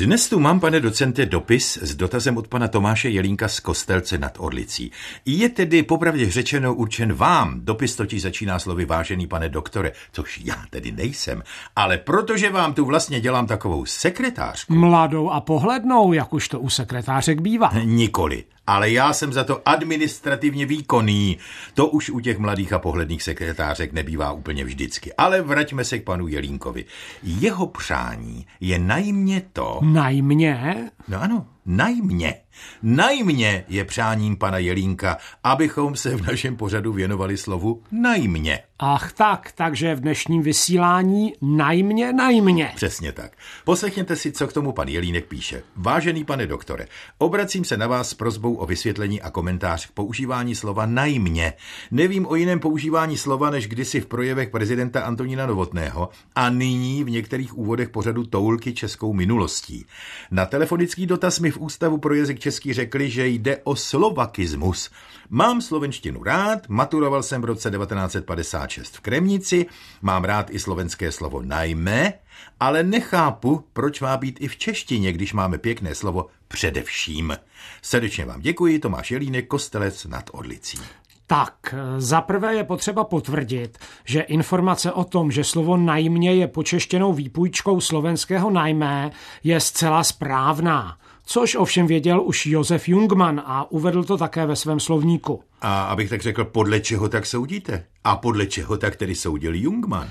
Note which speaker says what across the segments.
Speaker 1: Dnes tu mám, pane docente, dopis s dotazem od pana Tomáše Jelínka z Kostelce nad Orlicí. Je tedy popravdě řečeno určen vám. Dopis totiž začíná slovy vážený pane doktore, což já tedy nejsem, ale protože vám tu vlastně dělám takovou sekretářku.
Speaker 2: Mladou a pohlednou, jak už to u sekretářek bývá.
Speaker 1: Nikoli ale já jsem za to administrativně výkonný. To už u těch mladých a pohledných sekretářek nebývá úplně vždycky. Ale vraťme se k panu Jelínkovi. Jeho přání je najmě to...
Speaker 2: Najmě?
Speaker 1: No ano, najmě. Najmě je přáním pana Jelínka, abychom se v našem pořadu věnovali slovu najmě.
Speaker 2: Ach tak, takže v dnešním vysílání najmě, najmě.
Speaker 1: Přesně tak. Poslechněte si, co k tomu pan Jelínek píše. Vážený pane doktore, obracím se na vás s prozbou o vysvětlení a komentář k používání slova najmě. Nevím o jiném používání slova, než kdysi v projevech prezidenta Antonína Novotného a nyní v některých úvodech pořadu Toulky českou minulostí. Na telefonický dotaz mi v Ústavu pro jazyk český řekli, že jde o slovakismus. Mám slovenštinu rád, maturoval jsem v roce 1956 v Kremnici, mám rád i slovenské slovo najme, ale nechápu, proč má být i v češtině, když máme pěkné slovo především. Srdečně vám děkuji, Tomáš Jelínek, Kostelec nad Orlicí.
Speaker 2: Tak, zaprvé je potřeba potvrdit, že informace o tom, že slovo najmě je počeštěnou výpůjčkou slovenského najmé, je zcela správná což ovšem věděl už Josef Jungmann a uvedl to také ve svém slovníku.
Speaker 1: A abych tak řekl, podle čeho tak soudíte? A podle čeho tak tedy soudil Jungmann?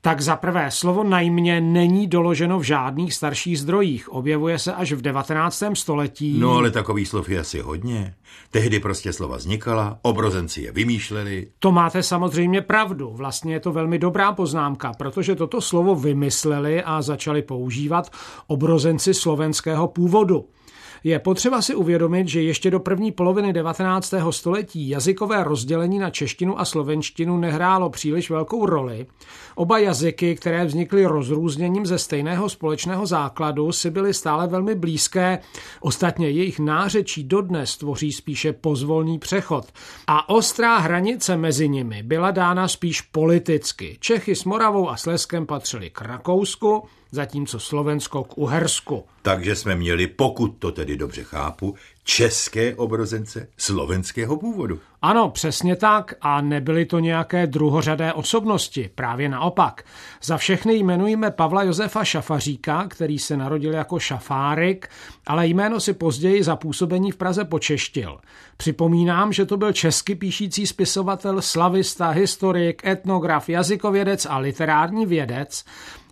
Speaker 2: Tak za prvé, slovo najmě není doloženo v žádných starších zdrojích. Objevuje se až v 19. století.
Speaker 1: No ale takový slov je asi hodně. Tehdy prostě slova vznikala, obrozenci je vymýšleli.
Speaker 2: To máte samozřejmě pravdu. Vlastně je to velmi dobrá poznámka, protože toto slovo vymysleli a začali používat obrozenci slovenského původu. Je potřeba si uvědomit, že ještě do první poloviny 19. století jazykové rozdělení na češtinu a slovenštinu nehrálo příliš velkou roli. Oba jazyky, které vznikly rozrůzněním ze stejného společného základu, si byly stále velmi blízké. Ostatně jejich nářečí dodnes tvoří spíše pozvolný přechod. A ostrá hranice mezi nimi byla dána spíš politicky. Čechy s Moravou a Sleskem patřili k Rakousku, zatímco Slovensko k Uhersku.
Speaker 1: Takže jsme měli, pokud to tedy dobře chápu, české obrozence slovenského původu.
Speaker 2: Ano, přesně tak a nebyly to nějaké druhořadé osobnosti, právě naopak. Za všechny jmenujeme Pavla Josefa Šafaříka, který se narodil jako Šafárik, ale jméno si později za působení v Praze počeštil. Připomínám, že to byl česky píšící spisovatel, slavista, historik, etnograf, jazykovědec a literární vědec,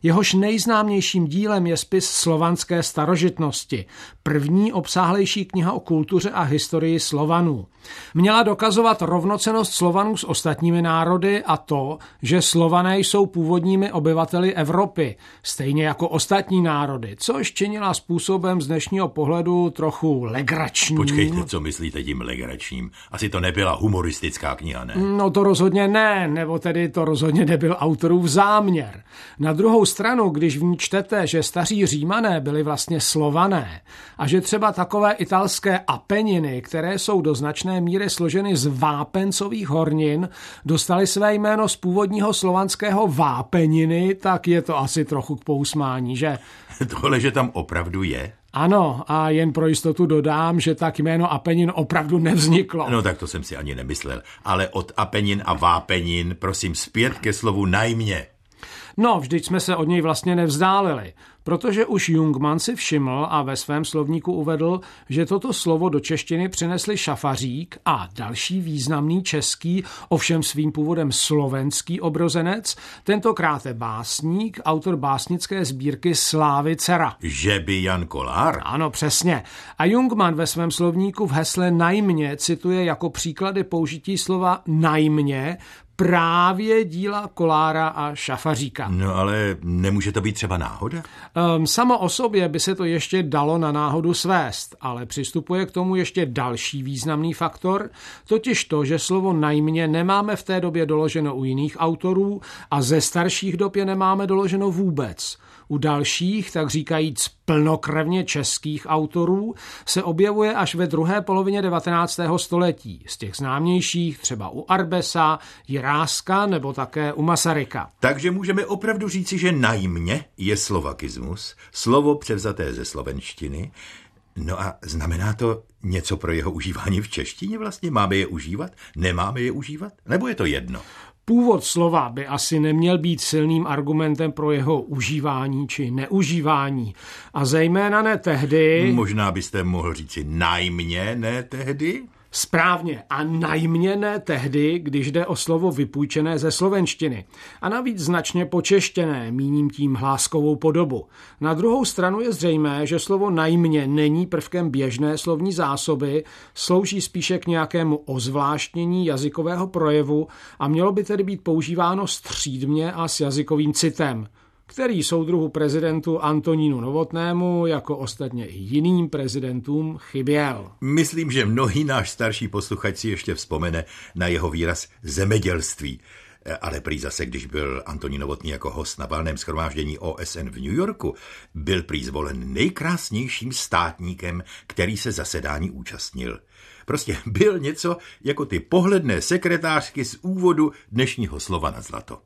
Speaker 2: Jehož nejznámějším dílem je spis slovanské starožitnosti, první obsáhlejší kniha o kultuře a historii Slovanů. Měla dokazovat rovnocenost Slovanů s ostatními národy a to, že Slované jsou původními obyvateli Evropy, stejně jako ostatní národy, což činila způsobem z dnešního pohledu trochu legračním.
Speaker 1: Počkejte, co myslíte tím legračním? Asi to nebyla humoristická kniha, ne?
Speaker 2: No to rozhodně ne, nebo tedy to rozhodně nebyl autorův záměr. Na druhou stranu, když v ní čtete, že staří římané byli vlastně slované a že třeba takové italské apeniny, které jsou do značné míry složeny z vápencových hornin, dostali své jméno z původního slovanského vápeniny, tak je to asi trochu k pousmání, že?
Speaker 1: Tohle, že tam opravdu je?
Speaker 2: Ano, a jen pro jistotu dodám, že tak jméno Apenin opravdu nevzniklo.
Speaker 1: No tak to jsem si ani nemyslel. Ale od Apenin a Vápenin, prosím, zpět ke slovu najmě.
Speaker 2: No, vždyť jsme se od něj vlastně nevzdálili, protože už Jungmann si všiml a ve svém slovníku uvedl, že toto slovo do češtiny přinesli šafařík a další významný český, ovšem svým původem slovenský obrozenec, tentokrát je básník, autor básnické sbírky Slávy Cera.
Speaker 1: Že by Jan Kolár?
Speaker 2: Ano, přesně. A Jungmann ve svém slovníku v hesle najmě cituje jako příklady použití slova najmě právě díla Kolára a Šafaříka.
Speaker 1: No ale nemůže to být třeba náhoda?
Speaker 2: Um, samo o sobě by se to ještě dalo na náhodu svést, ale přistupuje k tomu ještě další významný faktor, totiž to, že slovo najmě nemáme v té době doloženo u jiných autorů a ze starších dob je nemáme doloženo vůbec. U dalších, tak říkajíc plnokrevně českých autorů, se objevuje až ve druhé polovině 19. století. Z těch známějších třeba u Arbesa, Jiráska nebo také u Masaryka.
Speaker 1: Takže můžeme opravdu říci, že najmě je slovakismus, slovo převzaté ze slovenštiny, No a znamená to něco pro jeho užívání v češtině vlastně? Máme je užívat? Nemáme je užívat? Nebo je to jedno?
Speaker 2: Původ slova by asi neměl být silným argumentem pro jeho užívání či neužívání. A zejména ne tehdy...
Speaker 1: Možná byste mohl říci najmě ne tehdy?
Speaker 2: Správně a najměné tehdy, když jde o slovo vypůjčené ze slovenštiny a navíc značně počeštěné, míním tím hláskovou podobu. Na druhou stranu je zřejmé, že slovo najmě není prvkem běžné slovní zásoby, slouží spíše k nějakému ozvláštnění jazykového projevu a mělo by tedy být používáno střídmě a s jazykovým citem který soudruhu prezidentu Antonínu Novotnému, jako ostatně i jiným prezidentům, chyběl.
Speaker 1: Myslím, že mnohý náš starší posluchač si ještě vzpomene na jeho výraz zemědělství. Ale prý zase, když byl Antonín Novotný jako host na valném schromáždění OSN v New Yorku, byl prý zvolen nejkrásnějším státníkem, který se zasedání účastnil. Prostě byl něco jako ty pohledné sekretářky z úvodu dnešního slova na zlato.